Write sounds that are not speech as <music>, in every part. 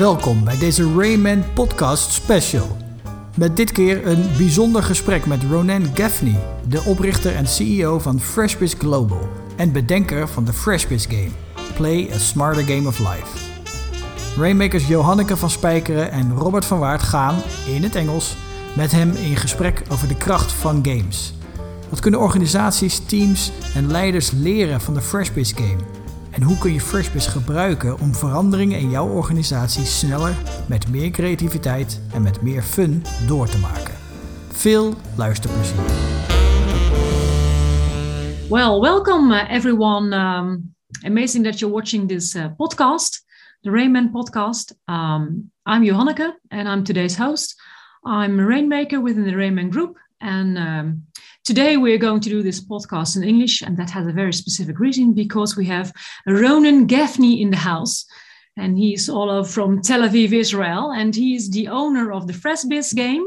Welkom bij deze Rayman Podcast Special. Met dit keer een bijzonder gesprek met Ronan Gaffney, de oprichter en CEO van FreshBiz Global en bedenker van de FreshBiz Game, Play a Smarter Game of Life. Rainmakers Johanneke van Spijkeren en Robert van Waard gaan, in het Engels, met hem in gesprek over de kracht van games. Wat kunnen organisaties, teams en leiders leren van de FreshBiz Game? En hoe kun je FreshBiz gebruiken om veranderingen in jouw organisatie sneller, met meer creativiteit en met meer fun door te maken? Veel luisterplezier. Well, welcome uh, everyone. Um, amazing that you're watching this uh, podcast, the Rainman podcast. Um, I'm Johanneke and I'm today's host. I'm a rainmaker within the Rainman Group. And um, today we're going to do this podcast in English. And that has a very specific reason because we have Ronen Gafni in the house. And he's all of from Tel Aviv, Israel. And he is the owner of the FreshBiz game.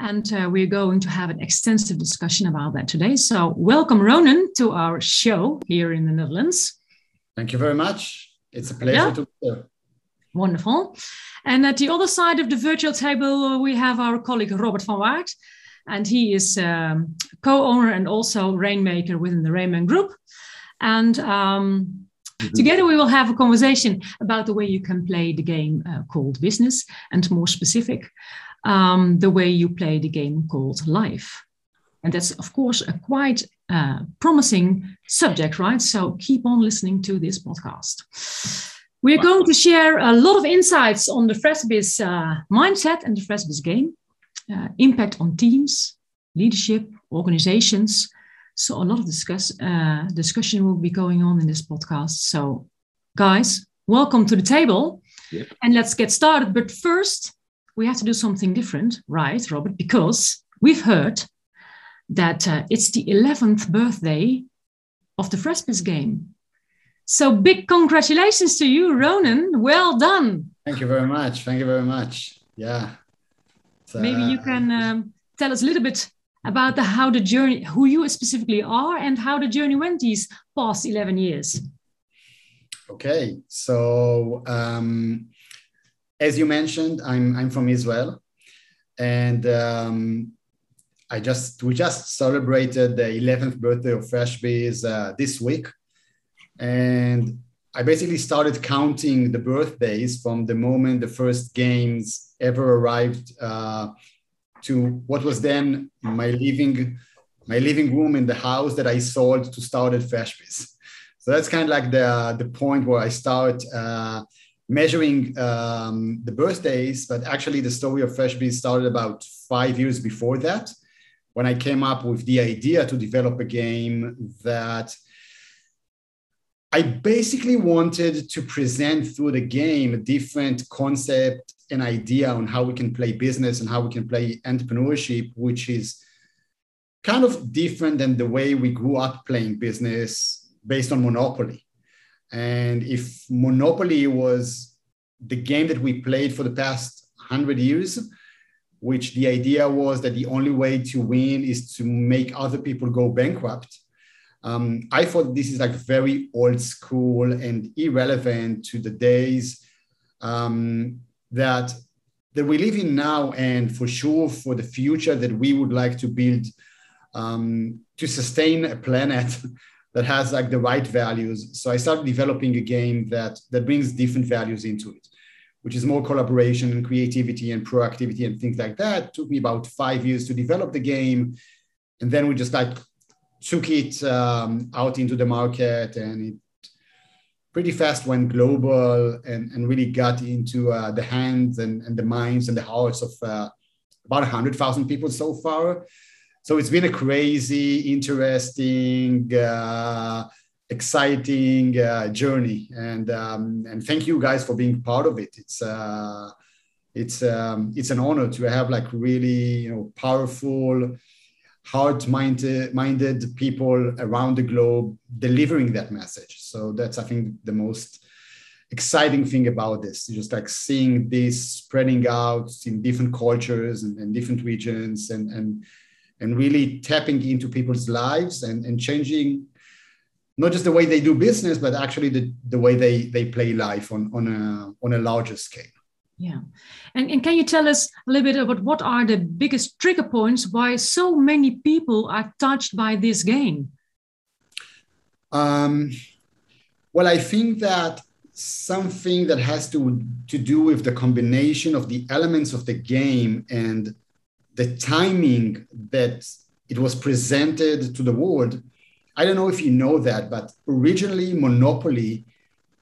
And uh, we're going to have an extensive discussion about that today. So, welcome, Ronan, to our show here in the Netherlands. Thank you very much. It's a pleasure yeah. to be here. Wonderful. And at the other side of the virtual table, we have our colleague Robbert van Waart. And he is um, co owner and also rainmaker within the Rainmen Group. And um, mm-hmm. together we will have a conversation about the way you can play the game uh, called business, and more specific, um, the way you play the game called life. And that's, of course, a quite uh, promising subject, right? So keep on listening to this podcast. We're going to share a lot of insights on the FreshBiz uh, mindset and the FreshBiz game, uh, impact on teams, leadership, organizations. So a lot of discuss, uh, discussion will be going on in this podcast. So, guys, welcome to the table, yep. and let's get started. But first, we have to do something different, right, Robbert? Because we've heard that uh, it's the 11th birthday of the FreshBiz game. So big congratulations to you, Ronen. Well done. Thank you very much. Thank you very much. Yeah. Uh, Maybe you can um, tell us a little bit about the, how the journey, who you specifically are, and how the journey went these past 11 years. Okay. So, um, as you mentioned, I'm, I'm from Israel. And um, I just we just celebrated the 11th birthday of FreshBiz uh, this week. And I basically started counting the birthdays from the moment the first games ever arrived uh, to what was then my living my living room in the house that I sold to start at FreshBiz. So that's kind of like the the point where I start uh, measuring um, the birthdays. But actually, the story of FreshBiz started about five years before that, when I came up with the idea to develop a game that I basically wanted to present through the game a different concept and idea on how we can play business and how we can play entrepreneurship, which is kind of different than the way we grew up playing business based on Monopoly. And if Monopoly was the game that we played for the past 100 years, which the idea was that the only way to win is to make other people go bankrupt um, I thought this is like very old school and irrelevant to the days um, that that we live in now, and for sure for the future that we would like to build um, to sustain a planet <laughs> that has like the right values. So I started developing a game that that brings different values into it, which is more collaboration and creativity and proactivity and things like that. It took me about five years to develop the game, and then we just like took it um, out into the market and it pretty fast went global and, and really got into uh, the hands and, and the minds and the hearts of uh, about 100,000 people so far. So it's been a crazy, interesting, uh, exciting uh, journey. And, um, and thank you guys for being part of it. It's, uh, it's, um, it's an honor to have like really you know, powerful, heart-minded minded people around the globe delivering that message. So that's i think the most exciting thing about this just like seeing this spreading out in different cultures and, and different regions and, and and really tapping into people's lives and, and changing not just the way they do business but actually the, the way they they play life on on a on a larger scale Yeah. And, and can you tell us a little bit about what are the biggest trigger points why so many people are touched by this game? Um, well, I think that something that has to, to do with the combination of the elements of the game and the timing that it was presented to the world. I don't know if you know that, but originally Monopoly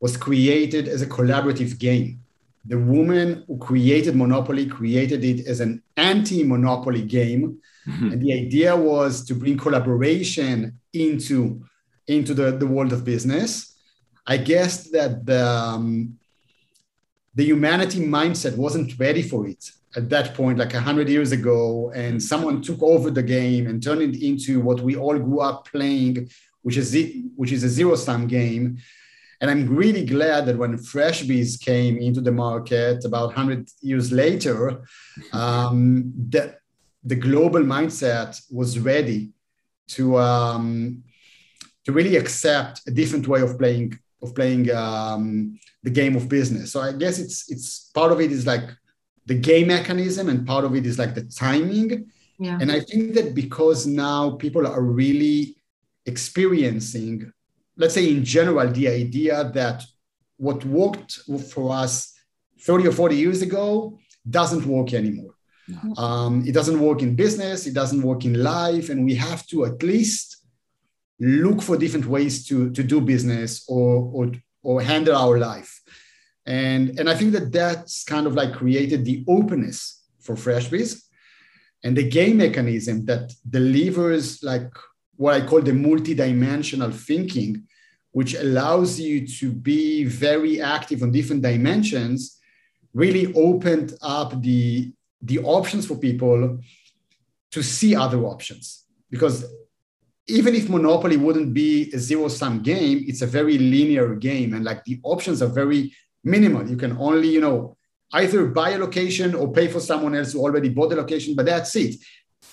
was created as a collaborative game. The woman who created Monopoly created it as an anti monopoly game. Mm-hmm. And the idea was to bring collaboration into, into the, the world of business. I guess that the, um, the humanity mindset wasn't ready for it at that point, like 100 years ago, and someone took over the game and turned it into what we all grew up playing, which is, which is a zero sum game. And I'm really glad that when Freshbiz came into the market about 100 years later, um, that the global mindset was ready to, um, to really accept a different way of playing of playing um, the game of business. So I guess it's it's part of it is like the game mechanism, and part of it is like the timing. Yeah. And I think that because now people are really experiencing let's say in general, the idea that what worked for us 30 or 40 years ago doesn't work anymore. No. Um, it doesn't work in business, it doesn't work in life, and we have to at least look for different ways to, to do business or, or, or handle our life. And, and I think that that's kind of like created the openness for FreshBiz and the game mechanism that delivers like what I call the multidimensional thinking, which allows you to be very active on different dimensions, really opened up the, the options for people to see other options. Because even if Monopoly wouldn't be a zero sum game, it's a very linear game. And like the options are very minimal. You can only, you know, either buy a location or pay for someone else who already bought the location, but that's it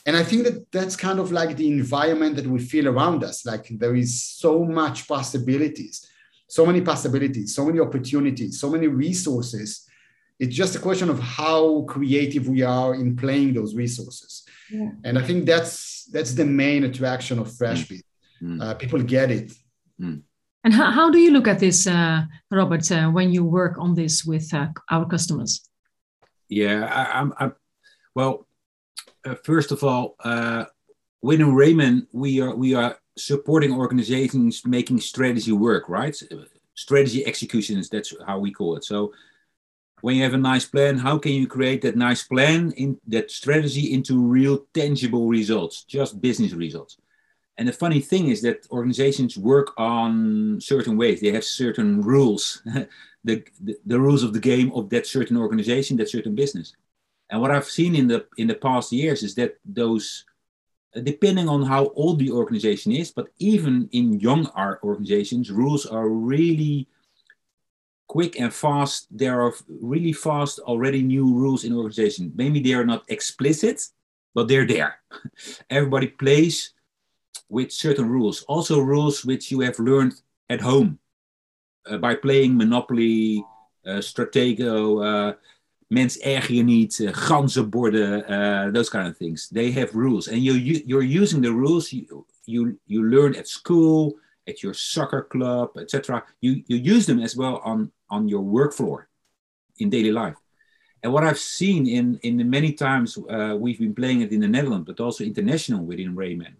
and i think that that's kind of like the environment that we feel around us. Like there is so much possibilities so many possibilities so many opportunities so many resources. It's just a question of how creative we are in playing those resources. Yeah. and i think that's that's the main attraction of FreshBiz mm. uh, people get it. Mm. and how, how do you look at this uh, Robbert uh, when you work on this with uh, our customers? Yeah I, I'm, I'm well first of all, uh, within Rainmen, we are we are supporting organizations making strategy work, right? Strategy executions. That's how we call it. So when you have a nice plan, how can you create that nice plan in that strategy into real tangible results, just business results? And the funny thing is that organizations work on certain ways. They have certain rules, <laughs> the, the, the rules of the game of that certain organization, that certain business. And what I've seen in the in the past years is that those, depending on how old the organization is, but even in young organizations, rules are really quick and fast. There are really fast already new rules in organization. Maybe they are not explicit, but they're there. <laughs> Everybody plays with certain rules. Also rules which you have learned at home uh, by playing Monopoly, uh, Stratego, uh, mens erger je niet, uh, ganzenborden, uh, those kind of things. They have rules, and you, you you're using the rules you, you you learn at school, at your soccer club, etc. You you use them as well on on your work floor, in daily life. And what I've seen in in the many times uh, we've been playing it in the Netherlands, but also international within Rainmen,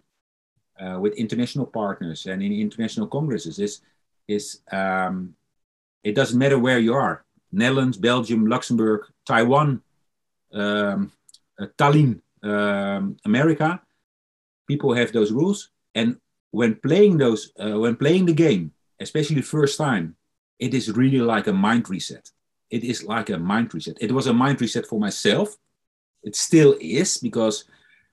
uh, with international partners and in international congresses, is is um, it doesn't matter where you are Netherlands, Belgium, Luxembourg, Taiwan, um, uh, Tallinn, um, America. People have those rules, and when playing those, uh, when playing the game, especially the first time, it is really like a mind reset. It is like a mind reset. It was a mind reset for myself. It still is because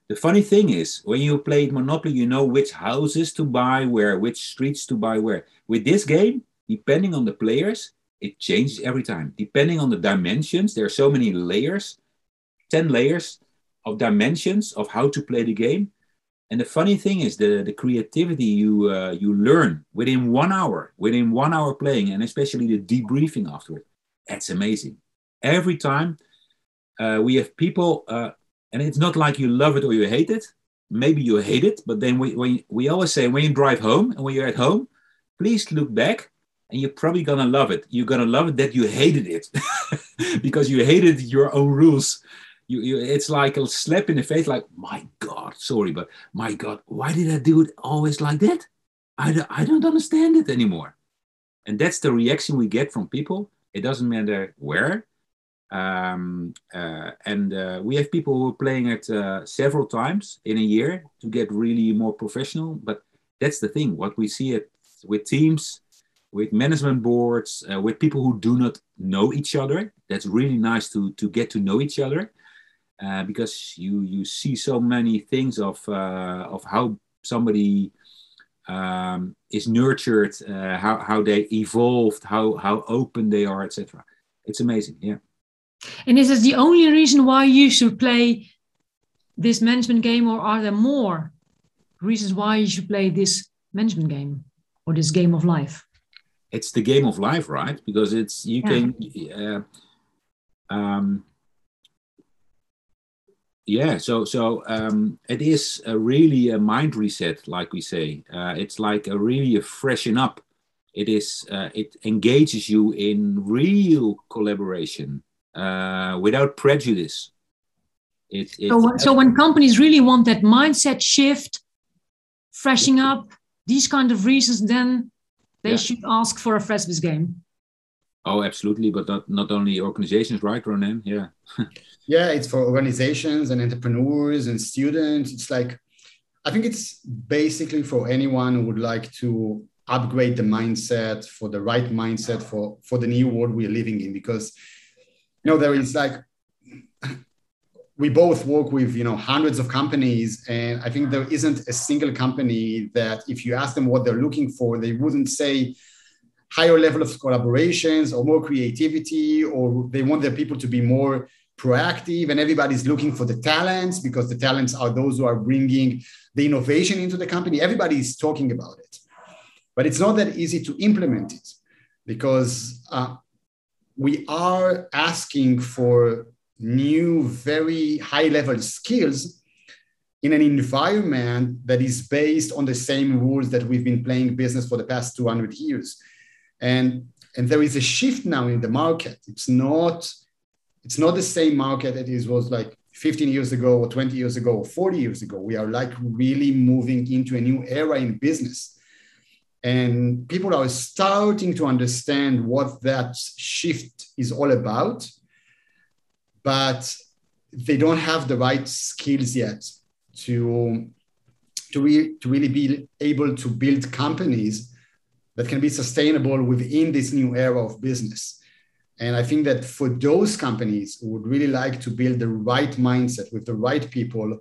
the funny thing is when you play Monopoly, you know which houses to buy where, which streets to buy where. With this game, depending on the players, it changes every time. Depending on the dimensions there are so many layers 10 layers of dimensions of how to play the game. And the funny thing is the, the creativity you uh, you learn within one hour within one hour playing and especially the debriefing afterward that's amazing. Every time uh, we have people, uh, and it's not like you love it or you hate it. Maybe you hate it, but then we, we, we always say when you drive home and when you're at home, please look back and you're probably gonna love it. You're gonna love it that you hated it <laughs> because you hated your own rules. You, you, it's like a slap in the face, like, my God, sorry, but my God, why did I do it always like that? I, I don't understand it anymore. And that's the reaction we get from people. It doesn't matter where. Um, uh, and uh, we have people who are playing it uh, several times in a year to get really more professional. But that's the thing. What we see it with teams, with management boards, uh, with people who do not know each other. That's really nice to to get to know each other, uh, because you you see so many things of uh, of how somebody um, is nurtured, uh, how, how they evolved, how, how open they are, etc. It's amazing, yeah. And is this the only reason why you should play this management game, or are there more reasons why you should play this management game or this game of life? It's the game of life, right? Because it's you yeah. can. Uh, um, yeah so so um, it is a really a mind reset like we say uh, it's like a really a freshen up it is uh, it engages you in real collaboration uh, without prejudice it, it, so, so when companies really want that mindset shift freshening up these kind of reasons then they yeah. should ask for a FreshBiz game oh absolutely but not, not only organizations right Ronen yeah <laughs> yeah, it's for organizations and entrepreneurs and students. It's like, I think it's basically for anyone who would like to upgrade the mindset for the right mindset for, for the new world we're living in. Because, you know, there is like, we both work with you know hundreds of companies and i think there isn't a single company that if you ask them what they're looking for they wouldn't say higher level of collaborations or more creativity or they want their people to be more proactive and everybody's looking for the talents because the talents are those who are bringing the innovation into the company. Everybody is talking about it. But it's not that easy to implement it because uh, we are asking for new very high level skills in an environment that is based on the same rules that we've been playing business for the past 200 years and and there is a shift now in the market it's not it's not the same market that it was like 15 years ago or 20 years ago or 40 years ago. We are like really moving into a new era in business. And people are starting to understand what that shift is all about, but they don't have the right skills yet to, to, re- to really be able to build companies that can be sustainable within this new era of business. And I think that for those companies who would really like to build the right mindset with the right people,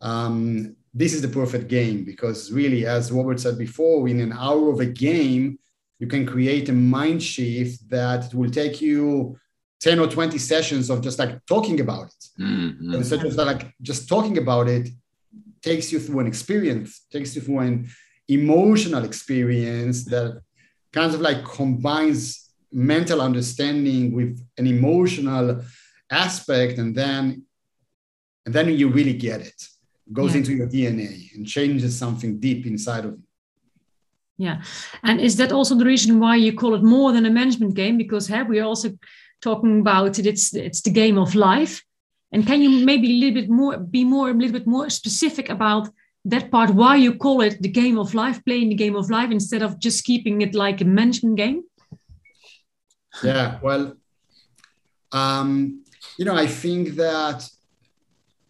um, this is the perfect game because really, as Robbert said before, in an hour of a game, you can create a mind shift that will take you 10 or 20 sessions of just like talking about it. Mm-hmm. And such as like just talking about it takes you through an experience, takes you through an emotional experience that kind of like combines mental understanding with an emotional aspect and then and then you really get it, it goes yeah. into your dna and changes something deep inside of you yeah and is that also the reason why you call it more than a management game because hey, we're also talking about it it's it's the game of life and can you maybe a little bit more be more a little bit more specific about that part why you call it the game of life playing the game of life instead of just keeping it like a management game yeah, well, um, you know, I think that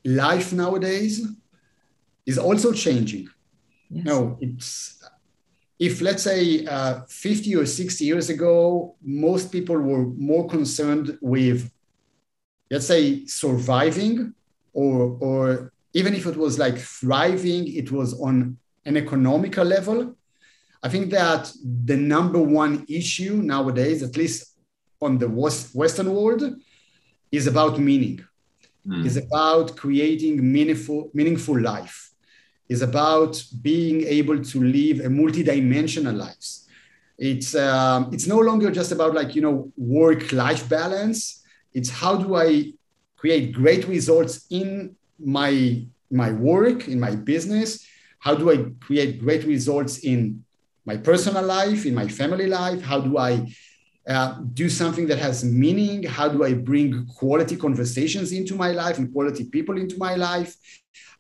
life nowadays is also changing. Yes. No, it's if let's say uh, 50 or 60 years ago, most people were more concerned with, let's say, surviving, or or even if it was like thriving, it was on an economical level. I think that the number one issue nowadays, at least on the Western world is about meaning, mm. is about creating meaningful, meaningful life, is about being able to live a multidimensional lives. It's um, it's no longer just about like you know work-life balance. It's how do I create great results in my my work, in my business? How do I create great results in my personal life, in my family life? How do I uh, do something that has meaning? How do I bring quality conversations into my life and quality people into my life?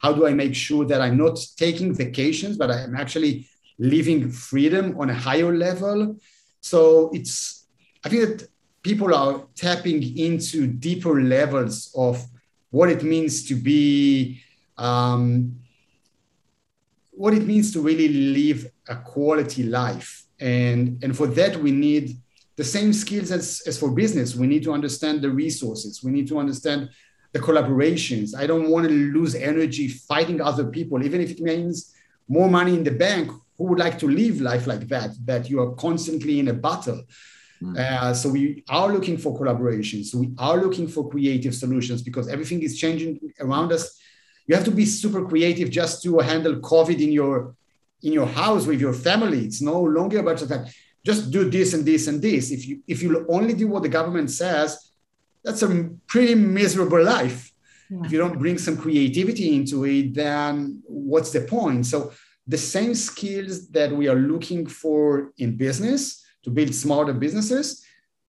How do I make sure that I'm not taking vacations, but I'm actually living freedom on a higher level? So it's, I think that people are tapping into deeper levels of what it means to be, um, what it means to really live a quality life. And, and for that, we need the same skills as, as for business. We need to understand the resources. We need to understand the collaborations. I don't want to lose energy fighting other people, even if it means more money in the bank. Who would like to live life like that? That you are constantly in a battle. Mm. Uh, so we are looking for collaborations. We are looking for creative solutions because everything is changing around us. You have to be super creative just to handle COVID in your in your house with your family. It's no longer about like just do this and this and this. If you if you only do what the government says, that's a pretty miserable life. Yeah. If you don't bring some creativity into it, then what's the point? So the same skills that we are looking for in business to build smarter businesses,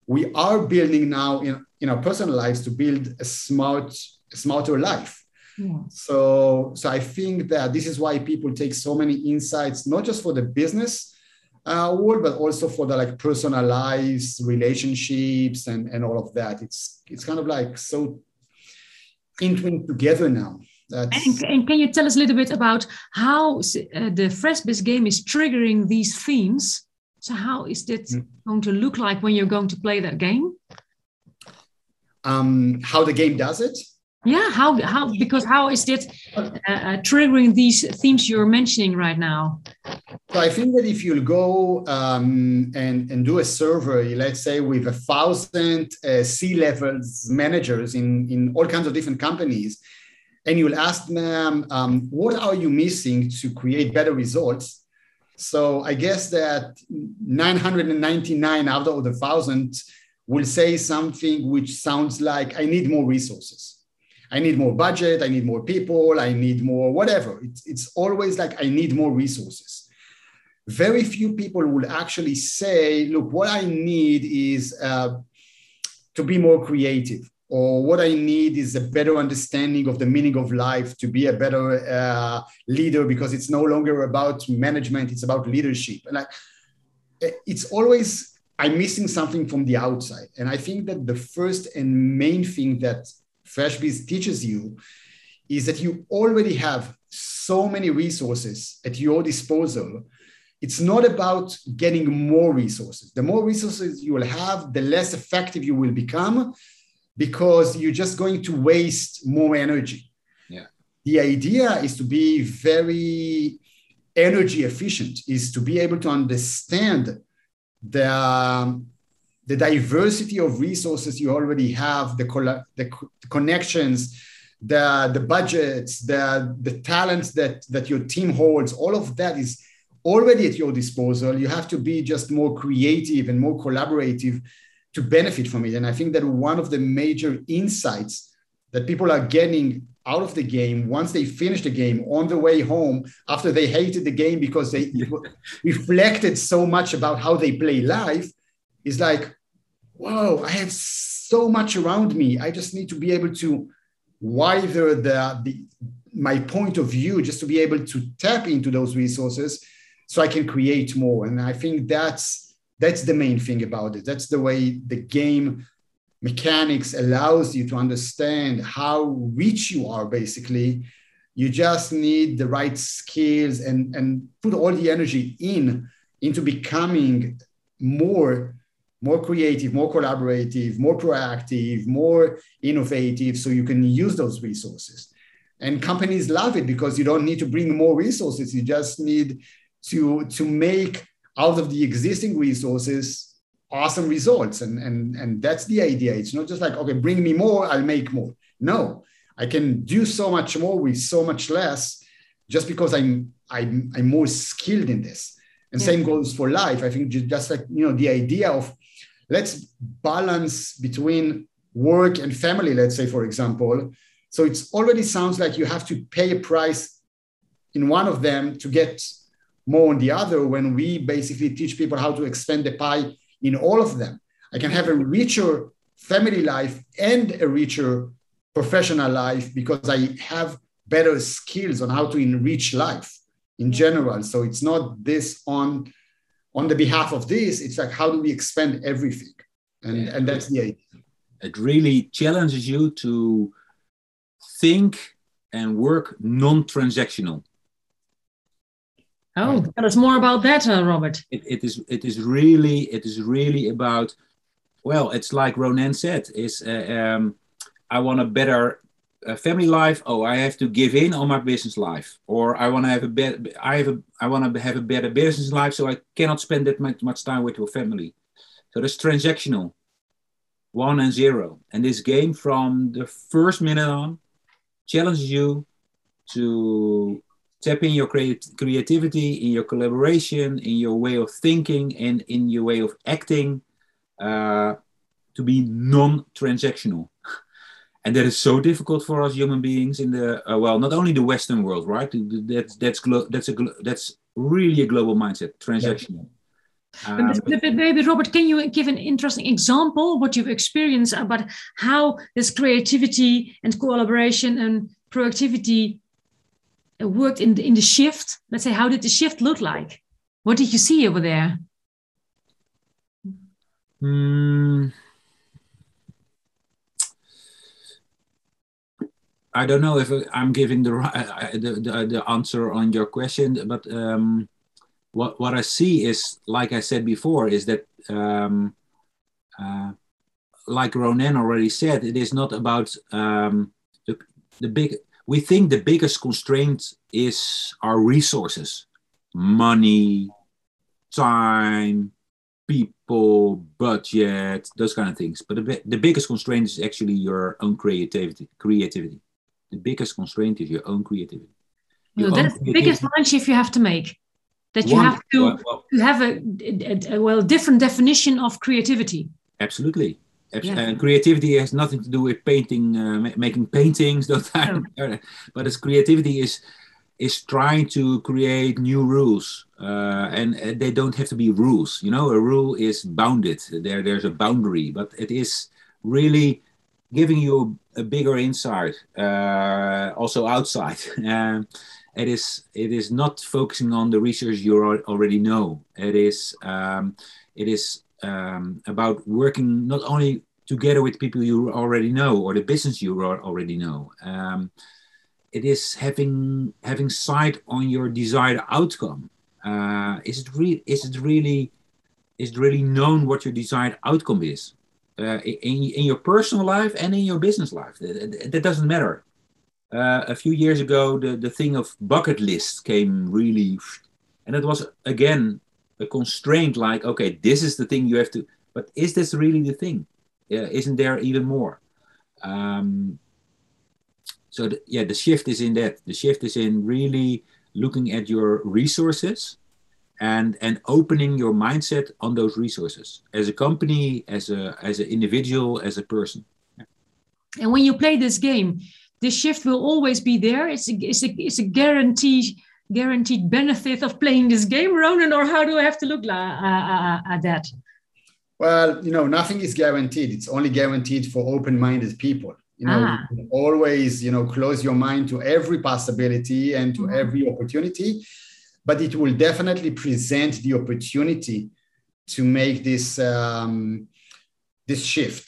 we are building now in, in our personal lives to build a smart, a smarter life. Yeah. So, so I think that this is why people take so many insights, not just for the business, uh, world, but also for the like personalized relationships and, and all of that. It's it's kind of like so entwined together now. And, and, can you tell us a little bit about how uh, the FreshBiz game is triggering these themes? So how is that mm. going to look like when you're going to play that game? Um, how the game does it? Yeah, how how because how is it uh, uh, triggering these themes you're mentioning right now? So I think that if you'll go um, and, and do a survey, let's say with a thousand uh, C-levels managers in, in all kinds of different companies, and you'll ask them, um, what are you missing to create better results? So I guess that 999 out of the thousand will say something which sounds like, I need more resources. I need more budget. I need more people. I need more whatever. It's, it's always like, I need more resources very few people will actually say, look, what I need is uh, to be more creative, or what I need is a better understanding of the meaning of life to be a better uh, leader because it's no longer about management, it's about leadership. And I, it's always, I'm missing something from the outside. And I think that the first and main thing that FreshBiz teaches you is that you already have so many resources at your disposal it's not about getting more resources. The more resources you will have, the less effective you will become because you're just going to waste more energy. Yeah. The idea is to be very energy efficient, is to be able to understand the, um, the diversity of resources you already have, the, the connections, the, the budgets, the, the talents that, that your team holds, all of that is already at your disposal. You have to be just more creative and more collaborative to benefit from it. And I think that one of the major insights that people are getting out of the game once they finish the game on the way home after they hated the game because they <laughs> reflected so much about how they play life is like whoa i have so much around me i just need to be able to wither the, the my point of view just to be able to tap into those resources so I can create more. And I think that's that's the main thing about it. That's the way the game mechanics allows you to understand how rich you are basically you just need the right skills and and put all the energy in into becoming more more creative more collaborative more proactive more innovative so you can use those resources and companies love it because you don't need to bring more resources you just need to, to make out of the existing resources awesome results. And, and, and that's the idea. It's not just like, okay, bring me more, I'll make more. No, I can do so much more with so much less just because I'm, I'm, I'm more skilled in this. And yeah. same goes for life. I think just like, you know, the idea of let's balance between work and family, let's say, for example. So it already sounds like you have to pay a price in one of them to get more on the other when we basically teach people how to expand the pie in all of them. I can have a richer family life and a richer professional life because I have better skills on how to enrich life in general. So it's not this on on the behalf of this. It's like how do we expand everything, and yeah, and that's the idea. It really challenges you to think and work non-transactional. Oh, tell us more about that, uh, Robbert. It, it is it is really it is really about well, it's like Ronen said, is uh, um, I want a better family life. Oh, I have to give in on my business life, or I want to have a better. I have a. I want to have a better business life, so I cannot spend that much, much time with your family. So that's transactional, one and zero. And this game, from the first minute on, challenges you to tap in your creat- creativity, in your collaboration, in your way of thinking, and in your way of acting uh, to be non-transactional and that is so difficult for us human beings in the uh, well not only the western world right? That's that's that's a that's really a global mindset transactional. Um, maybe Robbert can you give an interesting example what you've experienced about how this creativity and collaboration and proactivity uh, worked in the, in the shift? Let's say how did the shift look like? What did you see over there? Mm, I don't know if I'm giving the, the, the, the answer on your question, but um, what, what I see is, like I said before, is that, um, uh, like Ronen already said, it is not about um, the, the big, we think the biggest constraint is our resources, money, time, people, budget, those kind of things. But the, the biggest constraint is actually your own creativity. Creativity. The biggest constraint is your own creativity. Your no, that's the biggest mind shift you have to make. That you One, have to, well, well, to have a, a, a, well different definition of creativity. Absolutely. Yeah. And creativity has nothing to do with painting, uh, making paintings. <laughs> Those no. but its creativity is is trying to create new rules uh, and uh, they don't have to be rules you know a rule is bounded there there's a boundary but it is really giving you a bigger insight uh, also outside. <laughs> Um, it is it is not focusing on the research you already know. It is um, it is um, about working not only together with people you already know or the business you already know. Um, it is having having sight on your desired outcome. Uh, is it really is it really is it really known what your desired outcome is uh, in, in your personal life and in your business life? That, that doesn't matter. Uh, a few years ago, the, the thing of bucket list came really, and it was again a constraint like, okay, this is the thing you have to, but is this really the thing? Yeah, isn't there even more? Um, so the, yeah the shift is in that the shift is in really looking at your resources and and opening your mindset on those resources as a company as a as an individual as a person. And when you play this game this shift will always be there. It's a, it's a, it's a guaranteed guaranteed benefit of playing this game Ronen or how do i have to look uh, uh, at that? Well you know nothing is guaranteed. It's only guaranteed for open-minded people. You know ah. you always you know close your mind to every possibility and to mm-hmm. every opportunity but it will definitely present the opportunity to make this um, this shift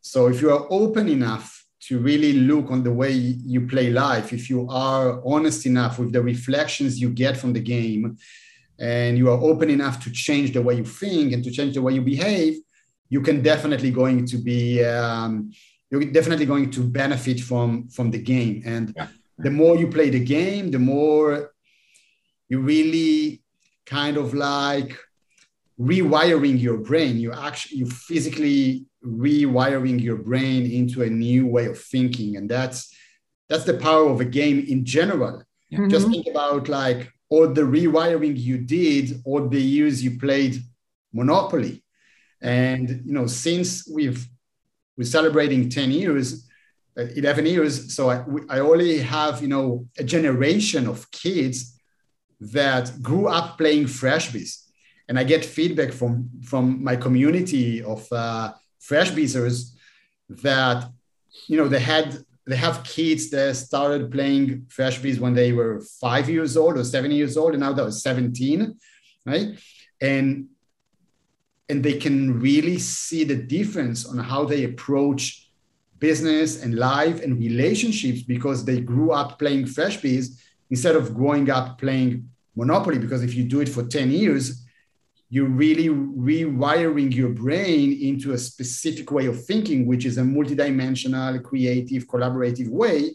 so if you are open enough to really look on the way you play life if you are honest enough with the reflections you get from the game and you are open enough to change the way you think and to change the way you behave you can definitely going to be um, you're definitely going to benefit from from the game and yeah. the more you play the game the more you really kind of like rewiring your brain you actually you physically rewiring your brain into a new way of thinking and that's that's the power of a game in general mm-hmm. just think about like all the rewiring you did all the years you played monopoly and you know since we've we're celebrating 10 years, uh, 11 years. So I, I only have, you know, a generation of kids that grew up playing Freshbiz. And I get feedback from, from my community of uh, Freshbizers that, you know, they had they have kids that started playing Freshbiz when they were five years old or seven years old, and now they're 17, right? And and they can really see the difference on how they approach business and life and relationships because they grew up playing Freshbiz instead of growing up playing Monopoly. Because if you do it for 10 years, you're really rewiring your brain into a specific way of thinking, which is a multidimensional, creative, collaborative way.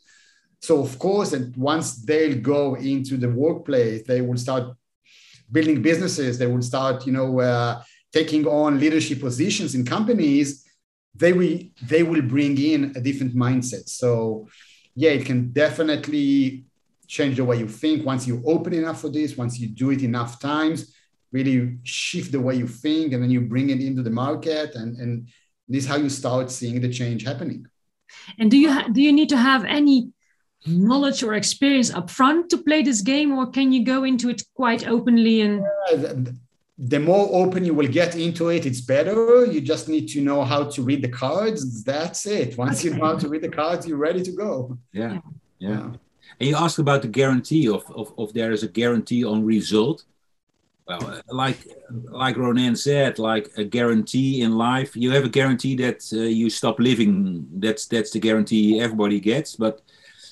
So, of course, that once they'll go into the workplace, they will start building businesses. They will start, you know, uh, taking on leadership positions in companies. They will they will bring in a different mindset. So, yeah, it can definitely change the way you think. Once you open enough for this. Once you do it enough times really shift the way you think and then you bring it into the market and, and this is how you start seeing the change happening. And do you ha- do you need to have any knowledge or experience up front to play this game or can you go into it quite openly and the more open you will get into it it's better. You just need to know how to read the cards. That's it. Once okay. you know how to read the cards you're ready to go. Yeah. Yeah, yeah. And you asked about the guarantee of, of, of there is a guarantee on result well, like like Ronen said, like a guarantee in life, you have a guarantee that uh, you stop living. That's that's the guarantee everybody gets. But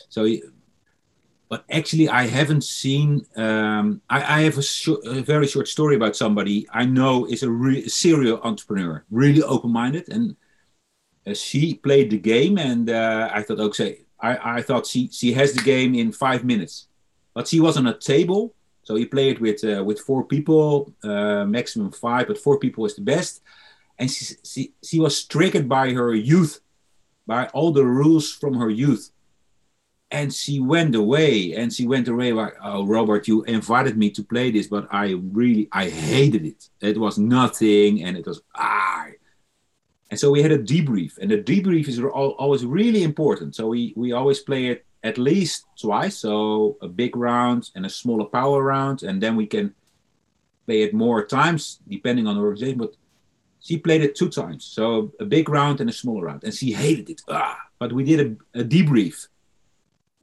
so, but actually, I haven't seen. Um, I, I have a, a, very short story about somebody I know is a, re- serial entrepreneur, really open-minded, and uh, she played the game, and uh, I thought, okay, I, I thought she she has the game in five minutes, but she was on a table so he played with uh, with four people, uh, maximum five, but four people was the best. And she, she, she was triggered by her youth, by all the rules from her youth. And she went away and she went away like, oh, Robbert, you invited me to play this, but I really, I hated it. It was nothing and it was, ah. And so we had a debrief and the debrief is always really important. So we, we always play it at least twice. So a big round and a smaller power round, and then we can play it more times depending on the organization. But she played it two times, so a big round and a smaller round, and she hated it. Ah, but we did a, a debrief,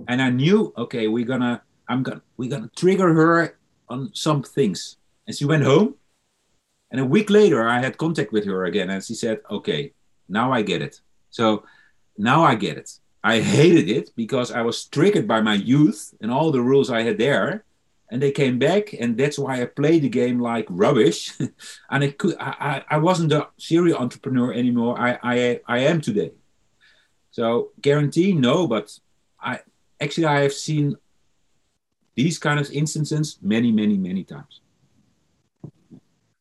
and I knew, okay, we're gonna, I'm gonna, we're gonna trigger her on some things, and she went home. And a week later, I had contact with her again, and she said, "Okay, now I get it. So now I get it. I hated it because I was triggered by my youth and all the rules I had there. And they came back, and that's why I played the game like rubbish. <laughs> and it could, I, I wasn't a serial entrepreneur anymore. I, I, I am today. So guarantee no, but I actually I have seen these kind of instances many, many, many times.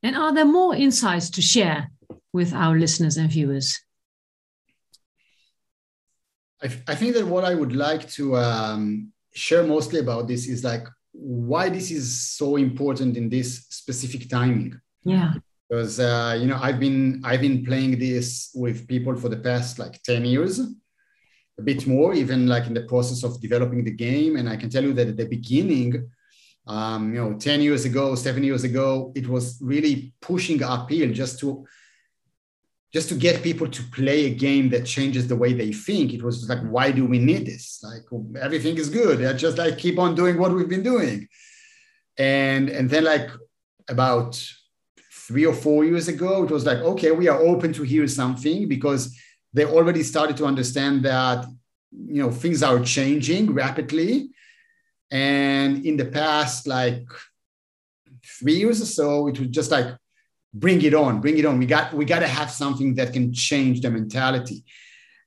And are there more insights to share with our listeners and viewers? I, I think that what I would like to um, share mostly about this is like why this is so important in this specific timing. Yeah. Because uh, you know I've been I've been playing this with people for the past like ten years, a bit more even like in the process of developing the game, and I can tell you that at the beginning, um, you know, ten years ago, seven years ago, it was really pushing uphill just to just to get people to play a game that changes the way they think. It was like, why do we need this? Like everything is good. I just like keep on doing what we've been doing. And and then like about three or four years ago, it was like, okay, we are open to hear something because they already started to understand that you know things are changing rapidly. And in the past, like three years or so, it was just like bring it on bring it on we got we got to have something that can change the mentality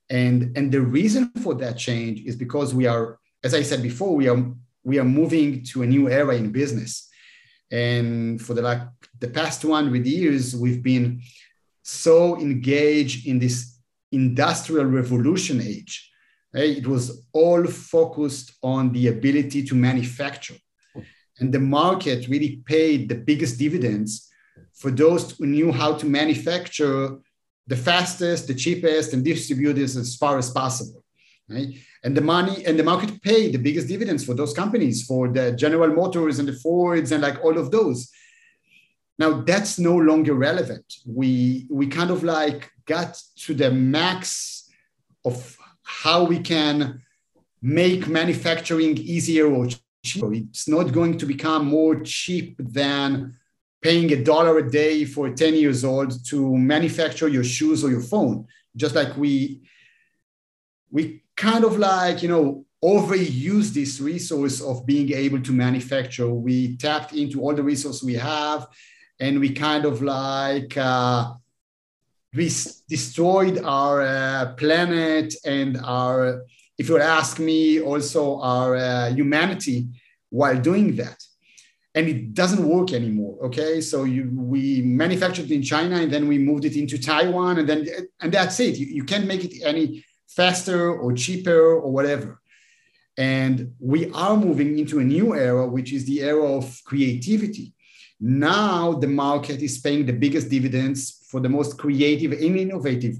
and and the reason for that change is because we are as i said before we are we are moving to a new era in business and for the like the past 200 years we've been so engaged in this industrial revolution age? Eh, it was all focused on the ability to manufacture and the market really paid the biggest dividends for those who knew how to manufacture the fastest, the cheapest, and distribute this as far as possible. Right? And the money and the market pay the biggest dividends for those companies, for the General Motors and the Fords and like all of those. Now that's no longer relevant. We we kind of like got to the max of how we can make manufacturing easier or cheaper. It's not going to become more cheap than paying a dollar a day for 10 years old to manufacture your shoes or your phone. Just like we we kind of like, you know, overuse this resource of being able to manufacture. We tapped into all the resources we have and we kind of like uh, we destroyed our uh, planet and our if you ask me also our uh, humanity while doing that. And it doesn't work anymore okay? So you, we manufactured in china and then we moved it into taiwan and then and that's it. You, you can't make it any faster or cheaper or whatever. And we are moving into a new era which is the era of creativity now the market is paying the biggest dividends for the most creative and innovative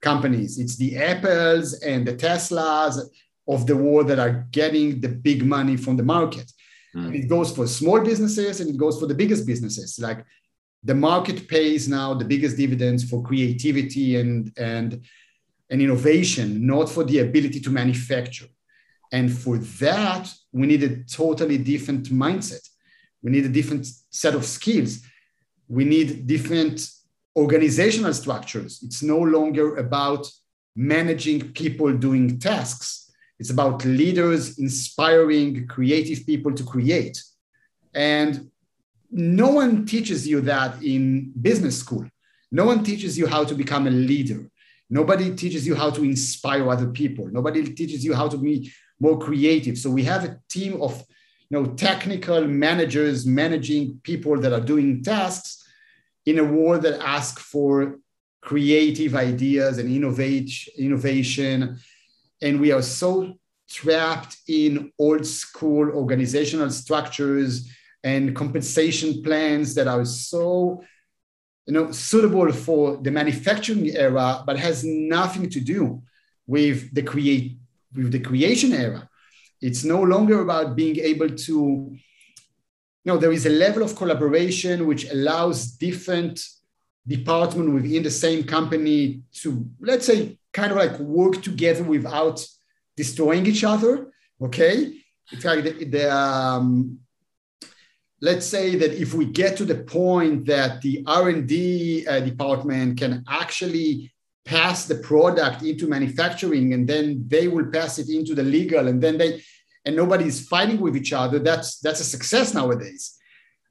companies. It's the Apples and the Teslas of the world that are getting the big money from the market. Mm. It goes for small businesses and it goes for the biggest businesses. Like the market pays now the biggest dividends for creativity and, and, and innovation, not for the ability to manufacture. And for that, we need a totally different mindset we need a different set of skills. We need different organizational structures. It's no longer about managing people doing tasks. It's about leaders inspiring creative people to create. And no one teaches you that in business school. No one teaches you how to become a leader. Nobody teaches you how to inspire other people. Nobody teaches you how to be more creative. So we have a team of you know, technical managers managing people that are doing tasks in a world that asks for creative ideas and innovate, innovation. And we are so trapped in old school organizational structures and compensation plans that are so you know suitable for the manufacturing era but has nothing to do with the create with the creation era it's no longer about being able to, you know, there is a level of collaboration which allows different department within the same company to, let's say, kind of like work together without destroying each other. Okay. It's like the, the um, let's say that if we get to the point that the r&d uh, department can actually pass the product into manufacturing and then they will pass it into the legal and then they and nobody's fighting with each other that's that's a success nowadays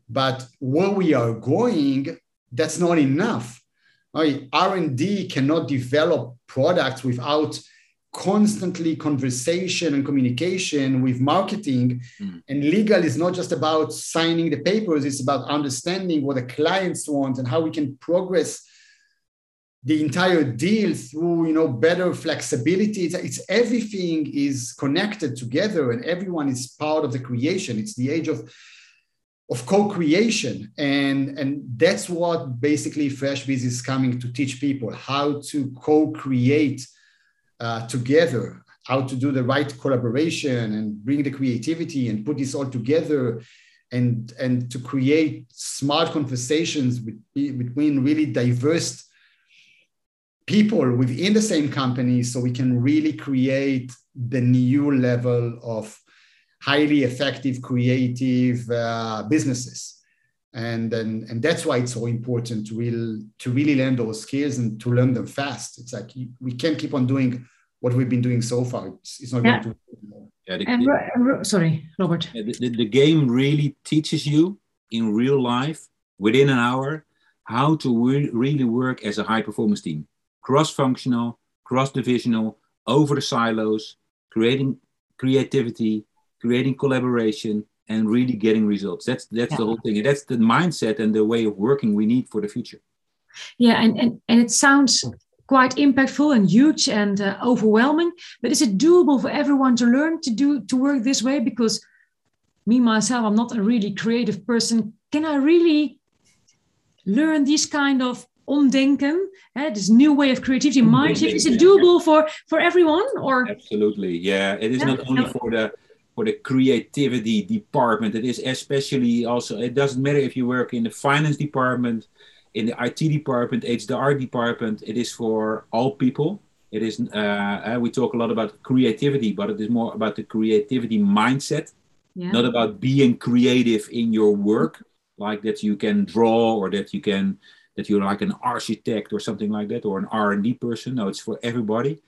but where we are going that's not enough right? r&d cannot develop products without constantly conversation and communication with marketing mm. and legal is not just about signing the papers it's about understanding what the clients want and how we can progress the entire deal through you know better flexibility. It's, it's, everything is connected together and everyone is part of the creation. It's the age of of co-creation. And and that's what basically freshbiz is coming to teach people how to co-create uh, together how to do the right collaboration and bring the creativity and put this all together and and to create smart conversations with, between really diverse people within the same company so we can really create the new level of highly effective creative uh, businesses. And, and and that's why it's so important to really to really learn those skills and to learn them fast. It's like we can't keep on doing what we've been doing so far. It's, it's not yeah. going to yeah, the, and, sorry Robbert. The, the, the game really teaches you in real life within an hour how to re- really work as a high performance team cross-functional, cross-divisional, over the silos, creating creativity, creating collaboration, and really getting results. That's that's yeah. the whole thing. And that's the mindset and the way of working we need for the future. Yeah, and and, and it sounds quite impactful and huge and uh, overwhelming. But is it doable for everyone to learn to do to work this way? Because me myself, I'm not a really creative person. Can I really learn these kind of omdenken, uh, this new way of creativity, mind shift. Is it doable for for everyone or? Absolutely, yeah. It is yeah. not only for the for the creativity department. It is especially also. It doesn't matter if you work in the finance department, in the IT department, HDR department. It is for all people. It is. Uh, we talk a lot about creativity, but it is more about the creativity mindset, yeah. not about being creative in your work, like that you can draw or that you can that you're like an architect or something like that or an r&d person. No it's for everybody.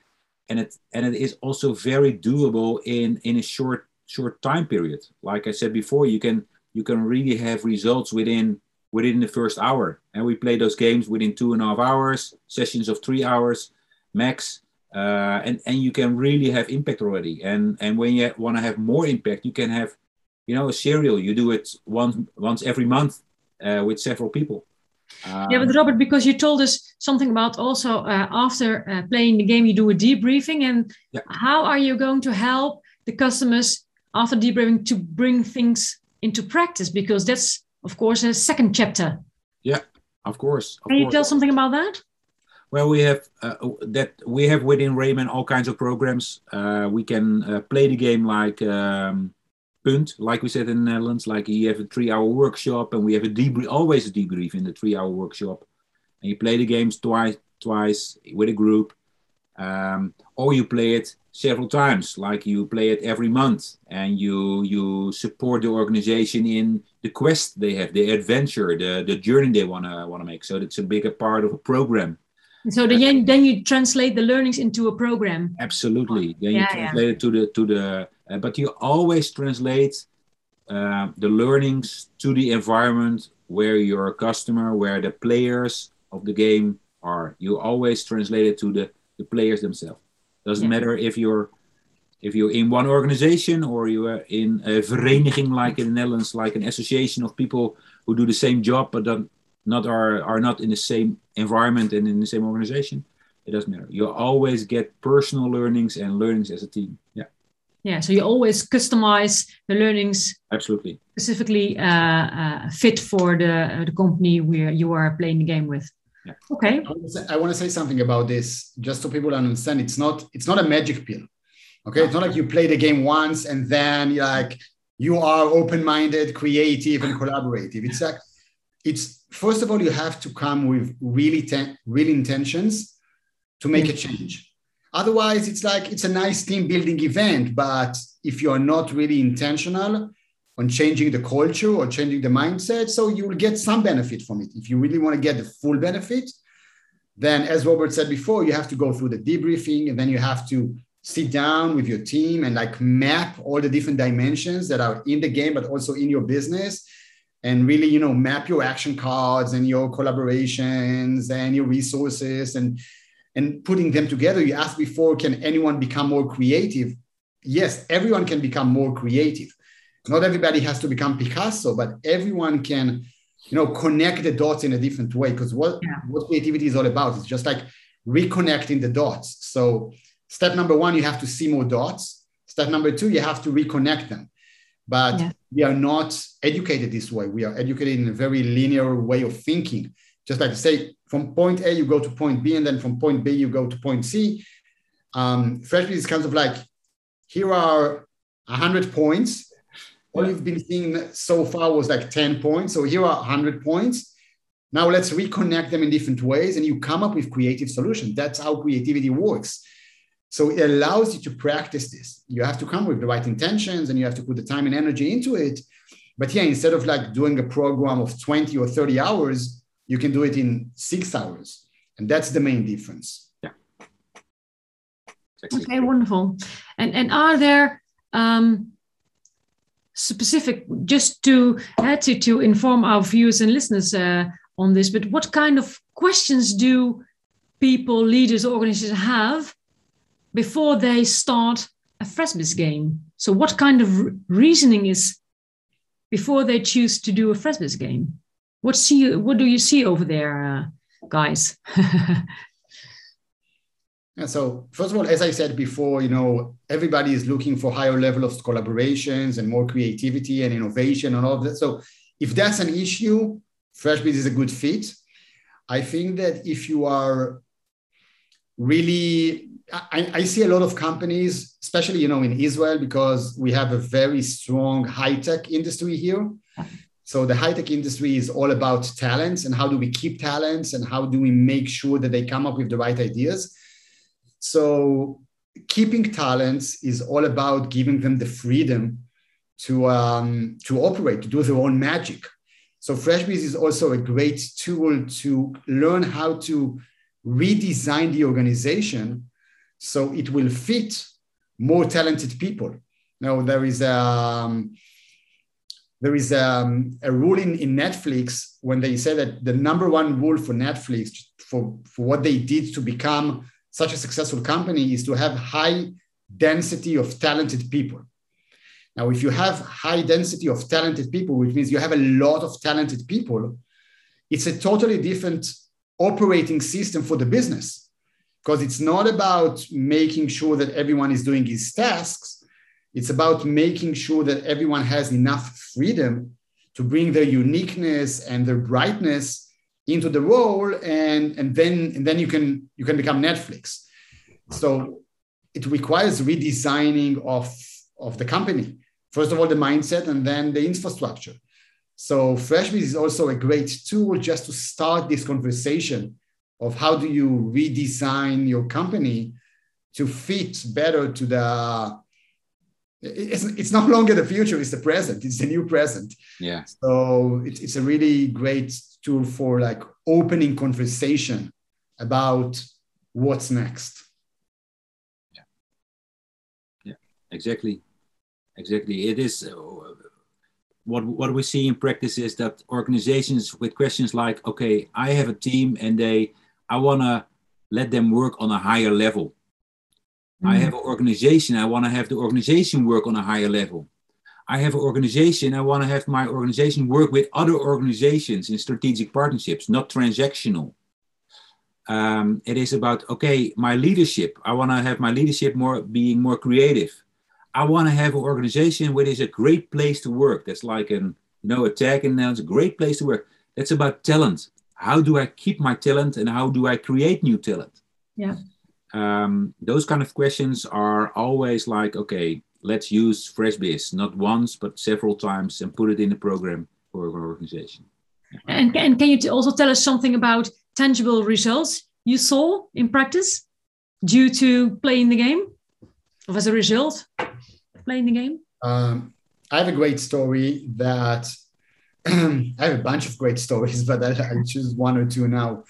And it and it is also very doable in in a short short time period. Like i said before you can you can really have results within within the first hour. And we play those games within two and a half hours sessions of three hours max. Uh, and and you can really have impact already. And and when you want to have more impact you can have you know a serial. You do it once once every month uh, with several people um, yeah, but Robbert, because you told us something about also uh, after uh, playing the game, you do a debriefing, and yeah. how are you going to help the customers after debriefing to bring things into practice? Because that's, of course, a second chapter. Yeah, of course. Of Can you course. tell something about that? Well, we have uh, that we have within Rainmen all kinds of programs. Uh, we can uh, play the game like. Um, punt, like we said in the Netherlands, like you have a three-hour workshop, and we have a debrief, always a debrief in the three-hour workshop, and you play the games twice, twice with a group, um, or you play it several times, like you play it every month, and you you support the organization in the quest they have, the adventure, the the journey they wanna wanna make. So it's a bigger part of a program. So then, then you translate the learnings into a program. Absolutely. Then yeah, you translate yeah. it to the to the uh, but you always translate uh, the learnings to the environment where your customer, where the players of the game are. You always translate it to the, the players themselves. Doesn't yeah. matter if you're if you're in one organization or you are in a vereniging like in the Netherlands, like an association of people who do the same job but don't, not are, are not in the same environment and in the same organization. It doesn't matter. You always get personal learnings and learnings as a team. Yeah yeah so you always customize the learnings absolutely specifically uh, uh, fit for the uh, the company where you are playing the game with yeah. okay I want, to say something about this just so people understand it's not it's not a magic pill okay it's not like you play the game once and then you're like you are open-minded creative and collaborative it's like it's first of all you have to come with really ten, real intentions to make a mm. change Otherwise, it's like it's a nice team building event, but if you're not really intentional on changing the culture or changing the mindset, so you will get some benefit from it. If you really want to get the full benefit, then as Robbert said before, you have to go through the debriefing and then you have to sit down with your team and like map all the different dimensions that are in the game, but also in your business and really, you know, map your action cards and your collaborations and your resources and and putting them together. You asked before, can anyone become more creative? Yes, everyone can become more creative. Not everybody has to become Picasso, but everyone can, you know, connect the dots in a different way. Because what, yeah. what creativity is all about is just like reconnecting the dots. So step number one, you have to see more dots. Step number two, you have to reconnect them. But yeah. we are not educated this way. We are educated in a very linear way of thinking. Just like to say, from point A, you go to point B, and then from point B, you go to point C. Um, FreshBiz is kind of like, here are 100 points. All yeah. you've been seeing so far was like 10 points. So here are 100 points. Now let's reconnect them in different ways, and you come up with creative solutions. That's how creativity works. So it allows you to practice this. You have to come with the right intentions, and you have to put the time and energy into it. But yeah, instead of like doing a program of 20 or 30 hours, you can do it in six hours. And that's the main difference. Yeah. Okay, wonderful. And, and are there um, specific, just to, uh, to, to inform our viewers and listeners uh, on this, but what kind of questions do people, leaders, organizations have before they start a Freshbiz game? So, what kind of reasoning is before they choose to do a Freshbiz game? What see what do you see over there, uh, guys? <laughs> and so first of all, as I said before, you know, everybody is looking for higher level of collaborations and more creativity and innovation and all of that. So if that's an issue, Freshbiz is a good fit. I think that if you are really, I, I, see a lot of companies, especially you know in Israel, because we have a very strong high tech industry here. So the high tech industry is all about talents and how do we keep talents and how do we make sure that they come up with the right ideas. So keeping talents is all about giving them the freedom to um, to operate, to do their own magic. So FreshBiz is also a great tool to learn how to redesign the organization so it will fit more talented people. Now there is a um, there is um, a rule in, in Netflix when they say that the number one rule for Netflix for, for what they did to become such a successful company is to have high density of talented people. Now, if you have high density of talented people, which means you have a lot of talented people, it's a totally different operating system for the business because it's not about making sure that everyone is doing his tasks. It's about making sure that everyone has enough freedom to bring their uniqueness and their brightness into the role and, and then and then you can you can become netflix so it requires redesigning of of the company First of all, the mindset and then the infrastructure. So FreshBiz is also a great tool just to start this conversation of how do you redesign your company to fit better to the it's, it's no longer the future it's the present it's the new present. Yeah. So it, it's a really great tool for like opening conversation about what's next. Yeah. Yeah exactly. Exactly. It is uh, what what we see in practice is that organizations with questions like, okay, I have a team and they, I want to let them work on a higher level. Mm. I have an organization. I want to have the organization work on a higher level. I have an organization. I want to have my organization work with other organizations in strategic partnerships, not transactional. Um, it is about okay, my leadership. I want to have my leadership more being more creative. I want to have an organization which is a great place to work. That's like an you know a tag and now it's a great place to work. That's about talent. How do I keep my talent and how do I create new talent? Yeah. Um, those kind of questions are always like, okay, let's use FreshBiz not once but several times and put it in the program for an organization. And, and can you also tell us something about tangible results you saw in practice due to playing the game? Or as a result playing the game? Um, I have a great story that <clears throat> I have a bunch of great stories, <laughs> but I, I choose one or two now.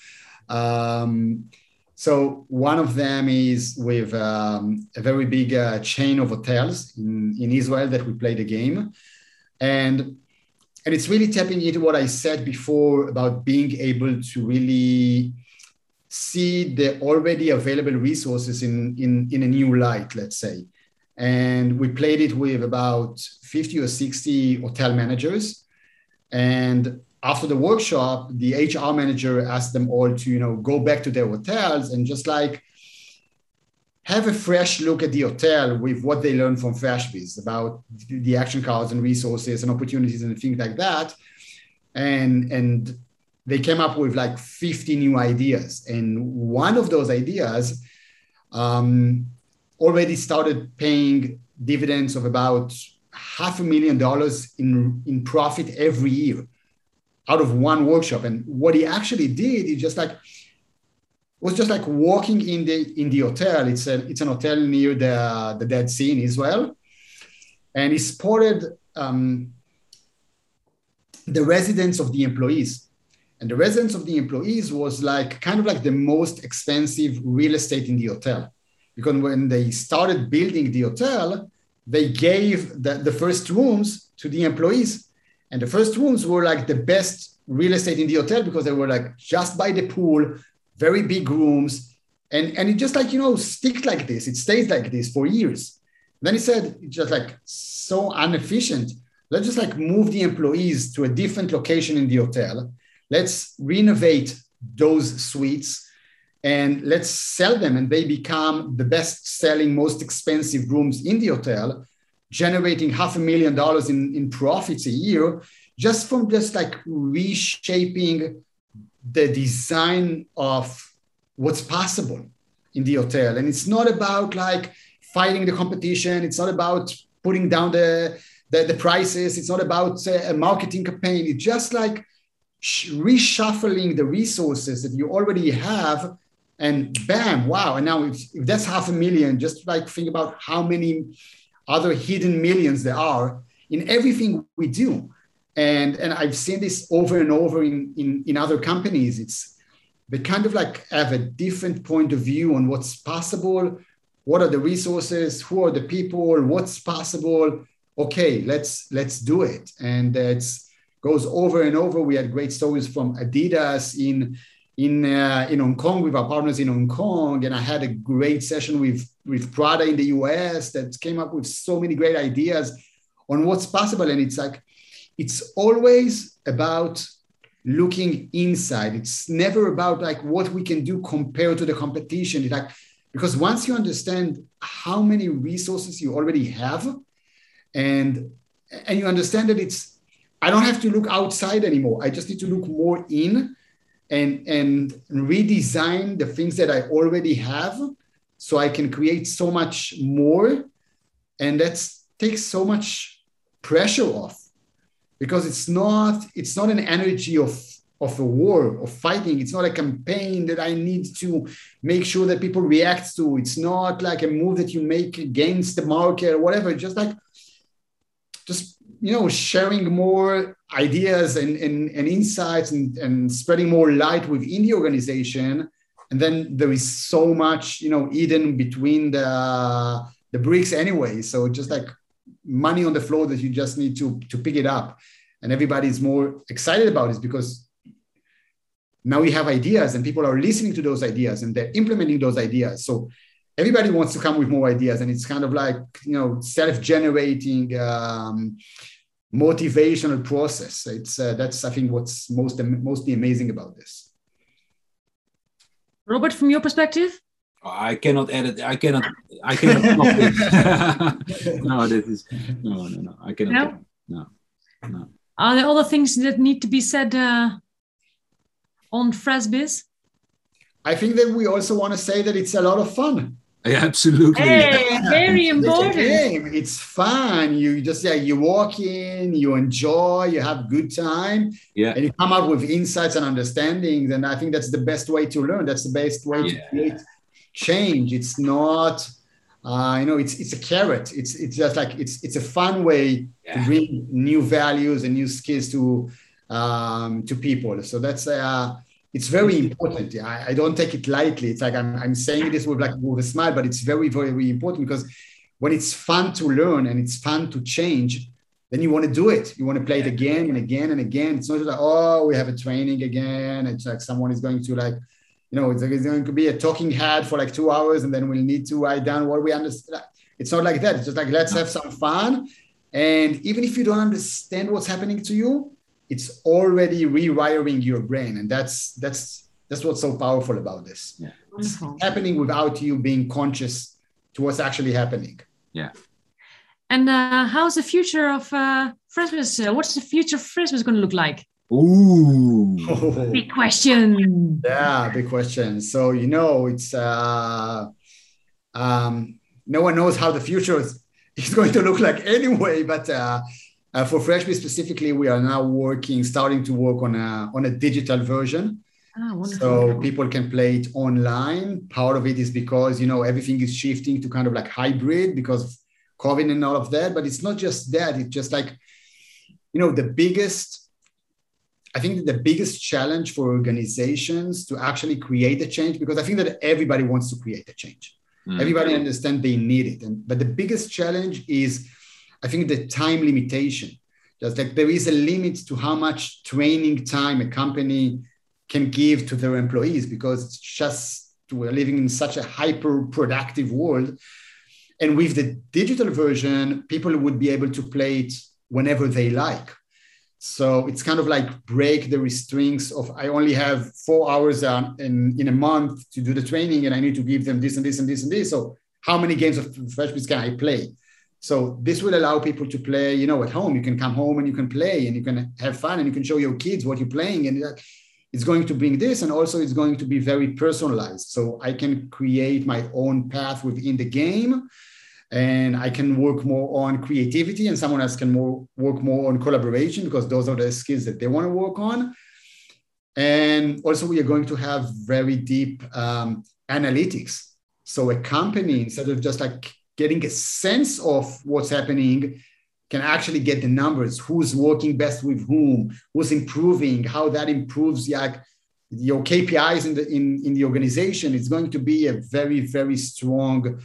Um, so one of them is with um, a very big uh, chain of hotels in, in Israel that we played the game, and and it's really tapping into what I said before about being able to really see the already available resources in in, in a new light, let's say. And we played it with about 50 or 60 hotel managers and after the workshop the hr manager asked them all to you know go back to their hotels and just like have a fresh look at the hotel with what they learned from freshbiz about the action cards and resources and opportunities and things like that. And and they came up with like 50 new ideas. And one of those ideas um, already started paying dividends of about half a million dollars in, in profit every year out of one workshop. And what he actually did, he just like was just like walking in the in the hotel. It's a it's an hotel near the the Dead Sea in Israel, and he spotted um, the residence of the employees. And the residence of the employees was like kind of like the most expensive real estate in the hotel because when they started building the hotel, they gave the, the first rooms to the employees. And the first rooms were like the best real estate in the hotel because they were like just by the pool, very big rooms. And, and it just like, you know, stick like this. It stays like this for years. Then he said, it's just like so inefficient. Let's just like move the employees to a different location in the hotel. Let's renovate those suites and let's sell them and they become the best selling most expensive rooms in the hotel generating half a million dollars in, in profits a year just from just like reshaping the design of what's possible in the hotel. And it's not about like fighting the competition. It's not about putting down the, the, the prices. It's not about uh, a marketing campaign. It's just like reshuffling the resources that you already have and bam wow. And now if, if that's half a million just like think about how many other hidden millions there are in everything we do. And and i've seen this over and over in in, in other companies. It's they kind of like have a different point of view on what's possible. What are the resources? Who are the people? What's possible? Okay let's let's do it. And it's goes over and over. We had great stories from adidas in in uh, in hong kong with our partners in hong kong and i had a great session with with prada in the us that came up with so many great ideas on what's possible and it's like it's always about looking inside. It's never about like what we can do compared to the competition. It's like because once you understand how many resources you already have, and and you understand that it's I don't have to look outside anymore. I just need to look more in and and redesign the things that I already have so I can create so much more. And that takes so much pressure off because it's not it's not an energy of of a war of fighting. It's not a campaign that i need to make sure that people react to. It's not like a move that you make against the market or whatever. Just like just you know sharing more ideas and, and, and insights and, and spreading more light within the organization. And then there is so much you know hidden between the the bricks anyway. So just like money on the floor that you just need to to pick it up. And everybody's more excited about it because now we have ideas and people are listening to those ideas and they're implementing those ideas. So everybody wants to come with more ideas and it's kind of like you know self-generating um, motivational process it's uh, that's i think what's most mostly amazing about this Robbert from your perspective I cannot edit. I cannot. I cannot. <laughs> no, this is no, no, no. I cannot. No, no. no. Are there other things that need to be said uh, on Freshbiz? I think that we also want to say that it's a lot of fun. Yeah, <laughs> absolutely. Hey, very <laughs> important. It's, it's fun. You just yeah, you walk in, you enjoy, you have good time, yeah, and you come out with insights and understandings. And I think that's the best way to learn. That's the best way yeah. to create change. It's not, uh, you know, it's it's a carrot. It's it's just like it's it's a fun way yeah. to bring new values and new skills to um, to people. So that's uh, it's very important. Yeah, I, I, don't take it lightly. It's like I'm, I'm saying this with like with a smile, but it's very very very important because when it's fun to learn and it's fun to change, then you want to do it. You want to play it again and again and again. It's not just like oh we have a training again. It's like someone is going to like you know, it's, it's going to be a talking head for like two hours and then we'll need to write down what we understand. It's not like that. It's just like, let's have some fun. And even if you don't understand what's happening to you, it's already rewiring your brain. And that's, that's, that's what's so powerful about this. Yeah. It's happening without you being conscious to what's actually happening. Yeah. And uh, how's the future of uh, Freshbiz? Uh, what's the future of Freshbiz going to look like? Ooh, oh. <laughs> big question. Yeah, big question. So you know, it's uh, um, no one knows how the future is, is going to look like anyway. But uh, uh, for Freshbiz specifically, we are now working, starting to work on a on a digital version. Ah, so people can play it online. Part of it is because you know everything is shifting to kind of like hybrid because of COVID and all of that. But it's not just that. It's just like you know the biggest I think the biggest challenge for organizations to actually create a change, because I think that everybody wants to create a change. Mm-hmm. Everybody understands they need it. And, but the biggest challenge is, I think, the time limitation. Just like there is a limit to how much training time a company can give to their employees because it's just we're living in such a hyper productive world. And with the digital version, people would be able to play it whenever they like. So it's kind of like break the restraints of I only have four hours uh, in, in a month to do the training and I need to give them this and this and this and this. So how many games of Freshbiz can I play? So this will allow people to play, you know, at home. You can come home and you can play and you can have fun and you can show your kids what you're playing. And it's going to bring this and also it's going to be very personalized so i can create my own path within the game and i can work more on creativity and someone else can more work more on collaboration because those are the skills that they want to work on and also we are going to have very deep um, analytics so a company instead of just like getting a sense of what's happening can actually get the numbers. Who's working best with whom? Who's improving? How that improves like your kpis in the in, in the organization. It's going to be a very very strong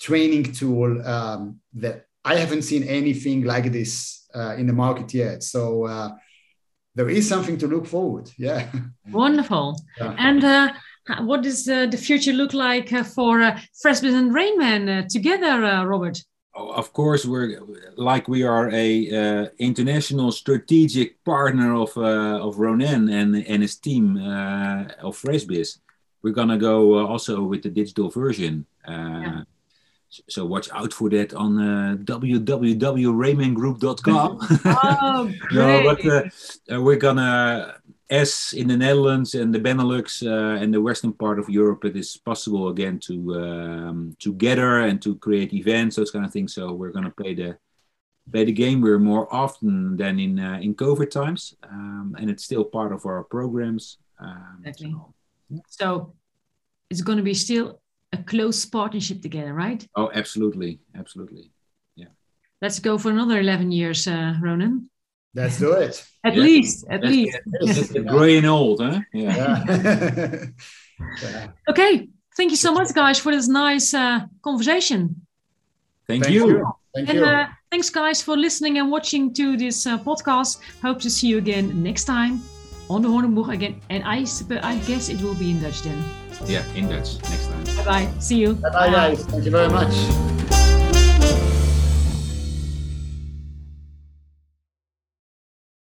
training tool um, that i haven't seen anything like this uh, in the market yet. So uh, there is something to look forward. Yeah. Wonderful. Yeah. and uh, what does uh, the future look like uh, for uh, and Rainmen together Robbert of course we're like we are a uh, international strategic partner of uh, of Ronen and and his team uh, of Freshbiz. We're gonna go uh, also with the digital version. Uh, yeah. So watch out for that on uh, www.raymangroup.com. oh, great. <laughs> no, but we're gonna as in the Netherlands and the Benelux uh, and the western part of Europe, it is possible again to um, to gather and to create events, those kind of things. So we're going to play the play the game. We're more often than in uh, in COVID times, um, and it's still part of our programs. Um, exactly. So, yeah. so it's going to be still a close partnership together, right? Oh, absolutely, absolutely. Yeah. Let's go for another eleven years, uh, Ronen. Let's do it. At yeah. least, at Let's least. Get, get gray and old, huh? Yeah. yeah. <laughs> <laughs> okay. Thank you so much, guys, for this nice uh, conversation. Thank, Thank you. you. Thank and, you. Uh, thanks, guys, for listening and watching to this uh, podcast. Hope to see you again next time on the Hornboog again. And I, I guess it will be in Dutch then. Yeah, in Dutch next time. Bye bye. See you. Bye bye, guys. Thank you very much.